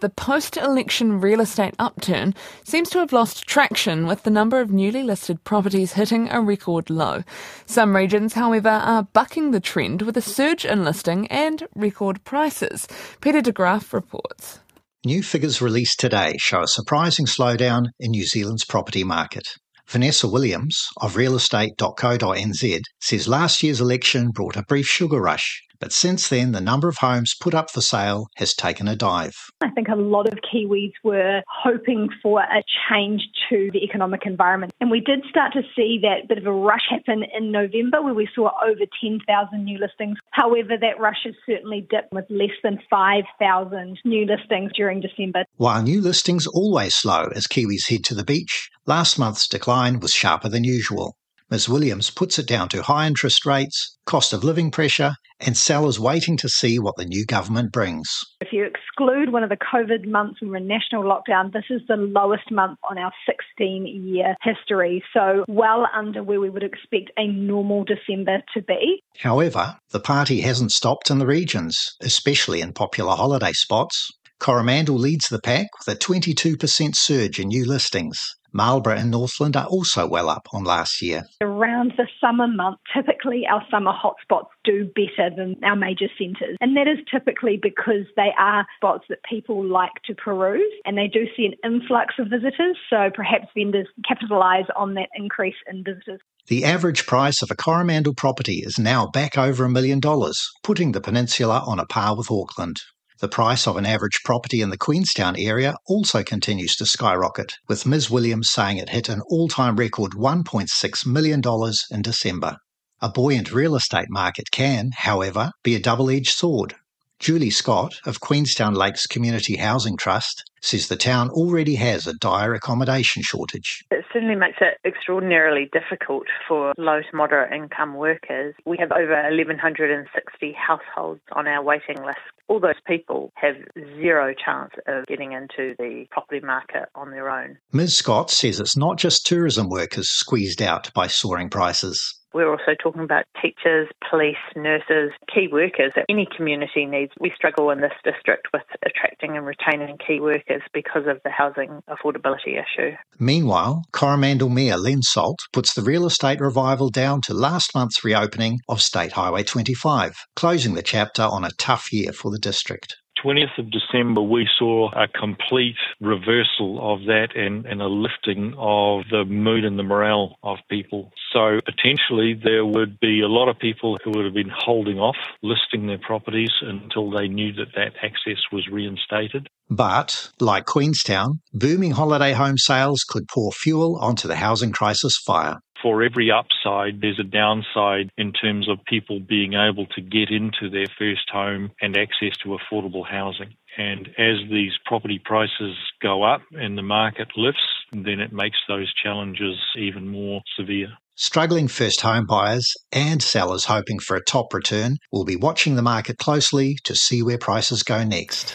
The post election real estate upturn seems to have lost traction with the number of newly listed properties hitting a record low. Some regions, however, are bucking the trend with a surge in listing and record prices. Peter de Graaf reports. New figures released today show a surprising slowdown in New Zealand's property market. Vanessa Williams of realestate.co.nz says last year's election brought a brief sugar rush, but since then the number of homes put up for sale has taken a dive. I think a lot of Kiwis were hoping for a change to the economic environment. And we did start to see that bit of a rush happen in November where we saw over 10,000 new listings. However, that rush has certainly dipped with less than 5,000 new listings during December. While new listings always slow as Kiwis head to the beach, last month's decline was sharper than usual. Ms. Williams puts it down to high interest rates, cost of living pressure, and sellers waiting to see what the new government brings. If you exclude one of the COVID months when we're in national lockdown, this is the lowest month on our 16 year history. So, well under where we would expect a normal December to be. However, the party hasn't stopped in the regions, especially in popular holiday spots. Coromandel leads the pack with a 22% surge in new listings. Marlborough and Northland are also well up on last year. Around the summer month, typically our summer hotspots do better than our major centres. And that is typically because they are spots that people like to peruse and they do see an influx of visitors. So perhaps vendors capitalise on that increase in visitors. The average price of a Coromandel property is now back over a million dollars, putting the peninsula on a par with Auckland. The price of an average property in the Queenstown area also continues to skyrocket, with Ms. Williams saying it hit an all time record $1.6 million in December. A buoyant real estate market can, however, be a double edged sword. Julie Scott of Queenstown Lakes Community Housing Trust says the town already has a dire accommodation shortage. It certainly makes it extraordinarily difficult for low to moderate income workers. We have over 1,160 households on our waiting list. All those people have zero chance of getting into the property market on their own. Ms. Scott says it's not just tourism workers squeezed out by soaring prices. We're also talking about teachers, police, nurses, key workers that any community needs. We struggle in this district with attracting and retaining key workers because of the housing affordability issue. Meanwhile, Coromandel Mayor Len Salt puts the real estate revival down to last month's reopening of State Highway 25, closing the chapter on a tough year for the district. 20th of December, we saw a complete reversal of that and, and, a lifting of the mood and the morale of people. So potentially there would be a lot of people who would have been holding off listing their properties until they knew that that access was reinstated. But, like Queenstown, booming holiday home sales could pour fuel onto the housing crisis fire for every upside, there's a downside in terms of people being able to get into their first home and access to affordable housing. And as these property prices go up and the market lifts, then it makes those challenges even more severe. Struggling first home buyers and sellers hoping for a top return will be watching the market closely to see where prices go next.